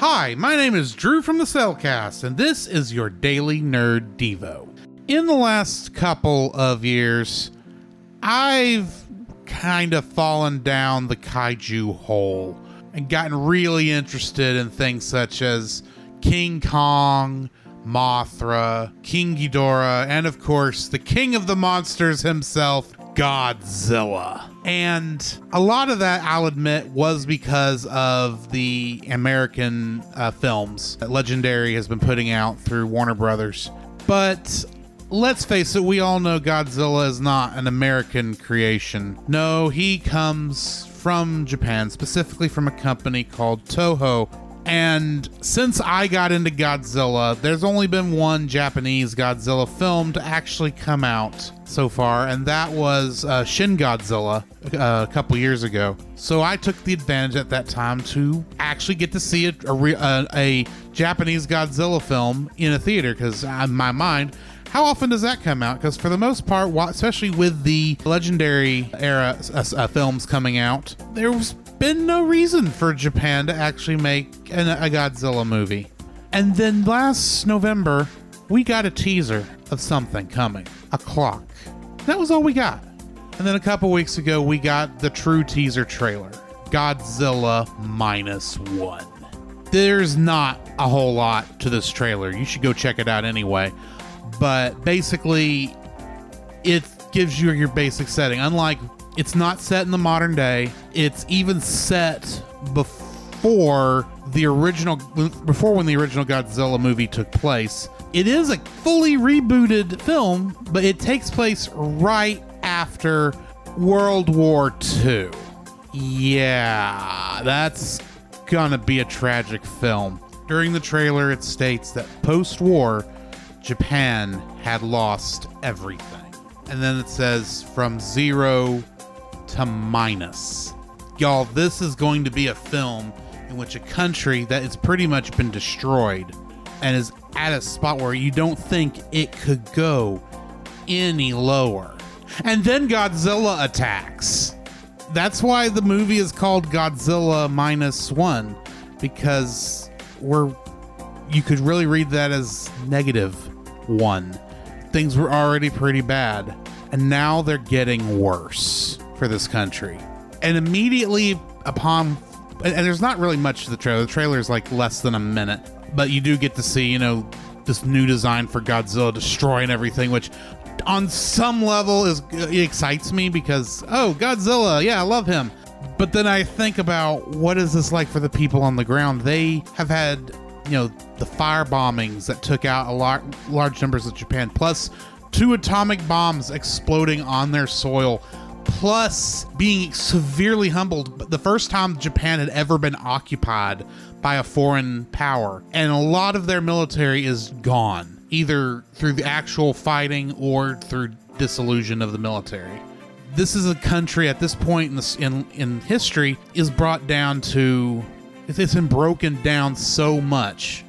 Hi, my name is Drew from the Cellcast, and this is your Daily Nerd Devo. In the last couple of years, I've kind of fallen down the kaiju hole and gotten really interested in things such as King Kong, Mothra, King Ghidorah, and of course, the king of the monsters himself, Godzilla. And a lot of that, I'll admit, was because of the American uh, films that Legendary has been putting out through Warner Brothers. But let's face it, we all know Godzilla is not an American creation. No, he comes from Japan, specifically from a company called Toho. And since I got into Godzilla, there's only been one Japanese Godzilla film to actually come out so far, and that was uh, Shin Godzilla uh, a couple years ago. So I took the advantage at that time to actually get to see a, a, a, a Japanese Godzilla film in a theater because in my mind, how often does that come out? Because for the most part, especially with the legendary era uh, uh, films coming out, there's been no reason for Japan to actually make an, a Godzilla movie. And then last November, we got a teaser of something coming a clock. That was all we got. And then a couple weeks ago, we got the true teaser trailer Godzilla minus one. There's not a whole lot to this trailer. You should go check it out anyway but basically it gives you your basic setting. Unlike it's not set in the modern day, it's even set before the original before when the original Godzilla movie took place. It is a fully rebooted film, but it takes place right after World War II. Yeah, that's gonna be a tragic film. During the trailer, it states that post war, Japan had lost everything. And then it says from zero to minus. Y'all, this is going to be a film in which a country that has pretty much been destroyed and is at a spot where you don't think it could go any lower. And then Godzilla attacks. That's why the movie is called Godzilla minus one, because we're you could really read that as negative one. Things were already pretty bad, and now they're getting worse for this country. And immediately upon, and there's not really much to the trailer. The trailer is like less than a minute, but you do get to see, you know, this new design for Godzilla destroying everything, which on some level is it excites me because oh Godzilla, yeah, I love him. But then I think about what is this like for the people on the ground? They have had you know the fire bombings that took out a lot large numbers of Japan, plus two atomic bombs exploding on their soil, plus being severely humbled. The first time Japan had ever been occupied by a foreign power, and a lot of their military is gone, either through the actual fighting or through disillusion of the military. This is a country at this point in, in, in history is brought down to it's been broken down so much.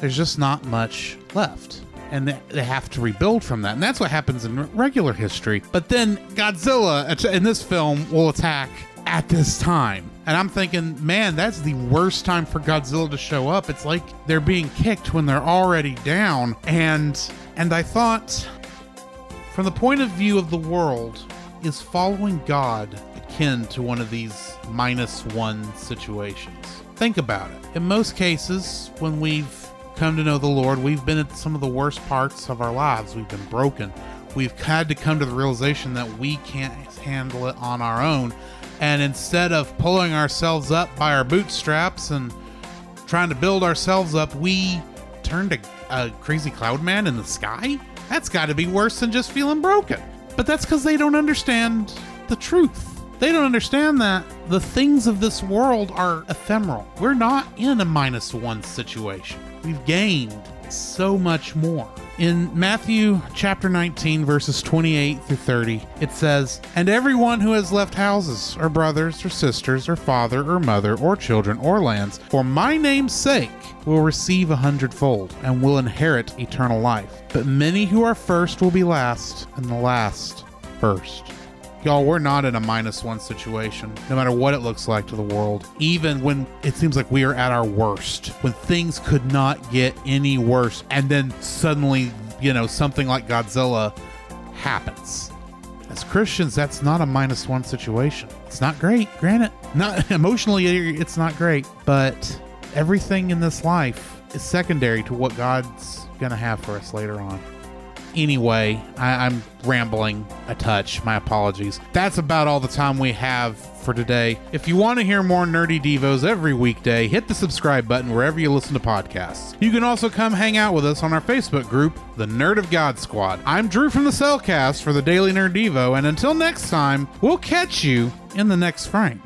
There's just not much left. And they have to rebuild from that. And that's what happens in regular history. But then Godzilla in this film will attack at this time. And I'm thinking, man, that's the worst time for Godzilla to show up. It's like they're being kicked when they're already down. And and I thought from the point of view of the world, is following God akin to one of these minus one situations? Think about it. In most cases, when we've come to know the Lord, we've been at some of the worst parts of our lives. We've been broken. We've had to come to the realization that we can't handle it on our own. And instead of pulling ourselves up by our bootstraps and trying to build ourselves up, we turn to a crazy cloud man in the sky? That's got to be worse than just feeling broken. But that's because they don't understand the truth. They don't understand that the things of this world are ephemeral. We're not in a minus one situation. We've gained so much more. In Matthew chapter 19, verses 28 through 30, it says, And everyone who has left houses, or brothers, or sisters, or father, or mother, or children, or lands, for my name's sake, will receive a hundredfold, and will inherit eternal life. But many who are first will be last, and the last first. Y'all, we're not in a minus one situation, no matter what it looks like to the world. Even when it seems like we are at our worst, when things could not get any worse, and then suddenly, you know, something like Godzilla happens. As Christians, that's not a minus one situation. It's not great, granted. Not emotionally, it's not great, but everything in this life is secondary to what God's gonna have for us later on. Anyway, I, I'm rambling a touch. My apologies. That's about all the time we have for today. If you want to hear more Nerdy Devos every weekday, hit the subscribe button wherever you listen to podcasts. You can also come hang out with us on our Facebook group, the Nerd of God Squad. I'm Drew from the Cellcast for the Daily Nerd Devo, and until next time, we'll catch you in the next frame.